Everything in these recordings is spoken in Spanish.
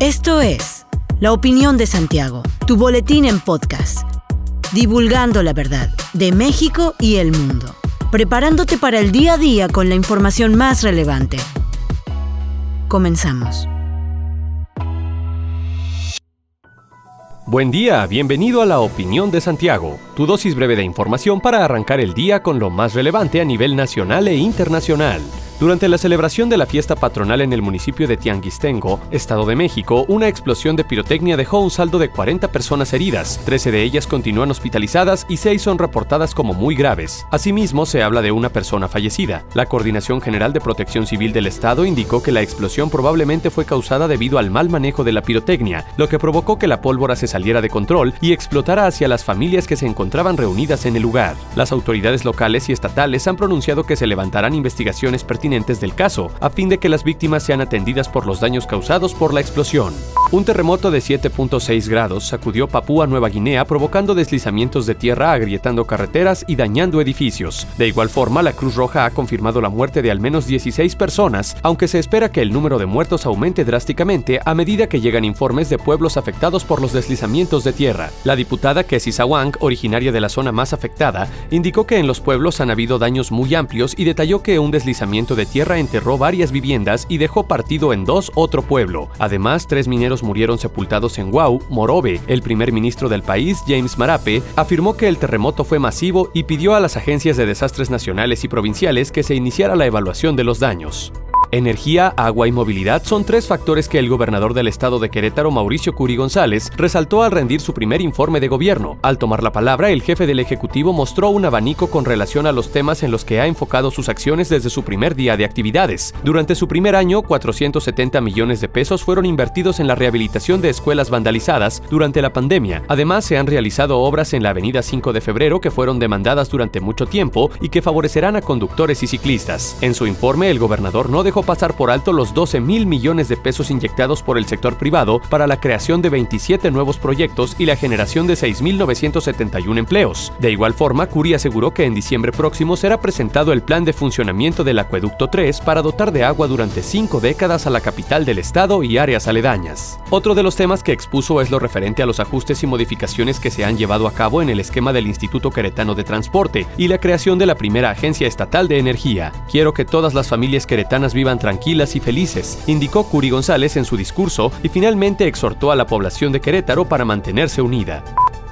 Esto es La Opinión de Santiago, tu boletín en podcast, divulgando la verdad de México y el mundo, preparándote para el día a día con la información más relevante. Comenzamos. Buen día, bienvenido a la Opinión de Santiago, tu dosis breve de información para arrancar el día con lo más relevante a nivel nacional e internacional. Durante la celebración de la fiesta patronal en el municipio de Tianguistengo, Estado de México, una explosión de pirotecnia dejó un saldo de 40 personas heridas, 13 de ellas continúan hospitalizadas y 6 son reportadas como muy graves. Asimismo, se habla de una persona fallecida. La Coordinación General de Protección Civil del Estado indicó que la explosión probablemente fue causada debido al mal manejo de la pirotecnia, lo que provocó que la pólvora se saliera de control y explotara hacia las familias que se encontraban reunidas en el lugar. Las autoridades locales y estatales han pronunciado que se levantarán investigaciones pertinentes del caso, a fin de que las víctimas sean atendidas por los daños causados por la explosión. Un terremoto de 7.6 grados sacudió Papúa Nueva Guinea provocando deslizamientos de tierra agrietando carreteras y dañando edificios. De igual forma, la Cruz Roja ha confirmado la muerte de al menos 16 personas, aunque se espera que el número de muertos aumente drásticamente a medida que llegan informes de pueblos afectados por los deslizamientos de tierra. La diputada Kessi Sawang, originaria de la zona más afectada, indicó que en los pueblos han habido daños muy amplios y detalló que un deslizamiento de tierra enterró varias viviendas y dejó partido en dos otro pueblo. Además, tres mineros murieron sepultados en Wau, Morobe. El primer ministro del país, James Marape, afirmó que el terremoto fue masivo y pidió a las agencias de desastres nacionales y provinciales que se iniciara la evaluación de los daños. Energía, agua y movilidad son tres factores que el gobernador del estado de Querétaro, Mauricio Curi González, resaltó al rendir su primer informe de gobierno. Al tomar la palabra, el jefe del Ejecutivo mostró un abanico con relación a los temas en los que ha enfocado sus acciones desde su primer día de actividades. Durante su primer año, 470 millones de pesos fueron invertidos en la rehabilitación de escuelas vandalizadas durante la pandemia. Además, se han realizado obras en la avenida 5 de febrero que fueron demandadas durante mucho tiempo y que favorecerán a conductores y ciclistas. En su informe, el gobernador no dejó pasar por alto los 12 mil millones de pesos inyectados por el sector privado para la creación de 27 nuevos proyectos y la generación de 6.971 empleos. De igual forma, Curi aseguró que en diciembre próximo será presentado el plan de funcionamiento del Acueducto 3 para dotar de agua durante cinco décadas a la capital del estado y áreas aledañas. Otro de los temas que expuso es lo referente a los ajustes y modificaciones que se han llevado a cabo en el esquema del Instituto Queretano de Transporte y la creación de la primera agencia estatal de energía. Quiero que todas las familias queretanas vivan tranquilas y felices, indicó Curi González en su discurso y finalmente exhortó a la población de Querétaro para mantenerse unida.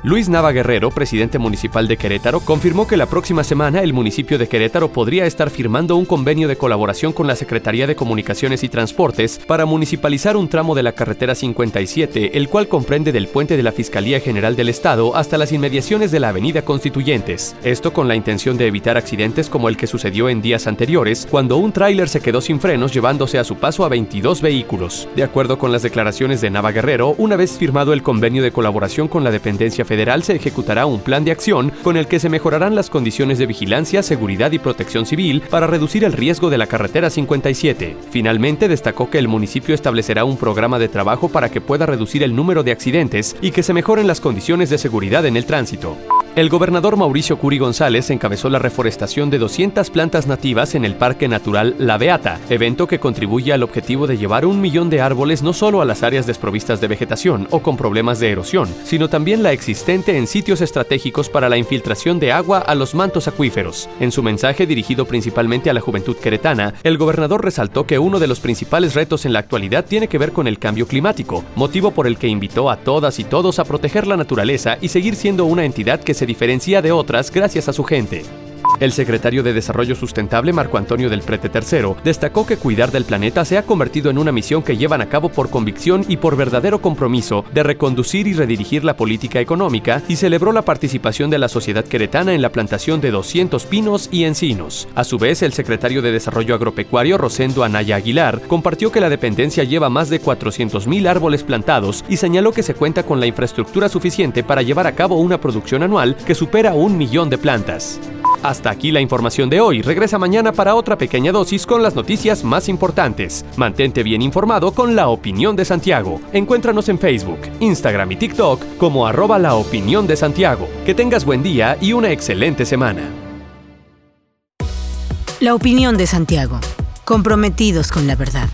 Luis Nava Guerrero, presidente municipal de Querétaro, confirmó que la próxima semana el municipio de Querétaro podría estar firmando un convenio de colaboración con la Secretaría de Comunicaciones y Transportes para municipalizar un tramo de la carretera 57, el cual comprende del puente de la Fiscalía General del Estado hasta las inmediaciones de la Avenida Constituyentes. Esto con la intención de evitar accidentes como el que sucedió en días anteriores, cuando un tráiler se quedó sin frenos llevándose a su paso a 22 vehículos. De acuerdo con las declaraciones de Nava Guerrero, una vez firmado el convenio de colaboración con la dependencia federal, federal se ejecutará un plan de acción con el que se mejorarán las condiciones de vigilancia, seguridad y protección civil para reducir el riesgo de la carretera 57. Finalmente, destacó que el municipio establecerá un programa de trabajo para que pueda reducir el número de accidentes y que se mejoren las condiciones de seguridad en el tránsito. El gobernador Mauricio Curi González encabezó la reforestación de 200 plantas nativas en el Parque Natural La Beata, evento que contribuye al objetivo de llevar un millón de árboles no solo a las áreas desprovistas de vegetación o con problemas de erosión, sino también la existente en sitios estratégicos para la infiltración de agua a los mantos acuíferos. En su mensaje dirigido principalmente a la juventud queretana, el gobernador resaltó que uno de los principales retos en la actualidad tiene que ver con el cambio climático, motivo por el que invitó a todas y todos a proteger la naturaleza y seguir siendo una entidad que diferencia de otras gracias a su gente. El secretario de Desarrollo Sustentable, Marco Antonio del Prete III, destacó que cuidar del planeta se ha convertido en una misión que llevan a cabo por convicción y por verdadero compromiso de reconducir y redirigir la política económica y celebró la participación de la sociedad queretana en la plantación de 200 pinos y encinos. A su vez, el secretario de Desarrollo Agropecuario, Rosendo Anaya Aguilar, compartió que la dependencia lleva más de 400.000 árboles plantados y señaló que se cuenta con la infraestructura suficiente para llevar a cabo una producción anual que supera un millón de plantas. Hasta aquí la información de hoy. Regresa mañana para otra pequeña dosis con las noticias más importantes. Mantente bien informado con la opinión de Santiago. Encuéntranos en Facebook, Instagram y TikTok como arroba la opinión de Santiago. Que tengas buen día y una excelente semana. La opinión de Santiago. Comprometidos con la verdad.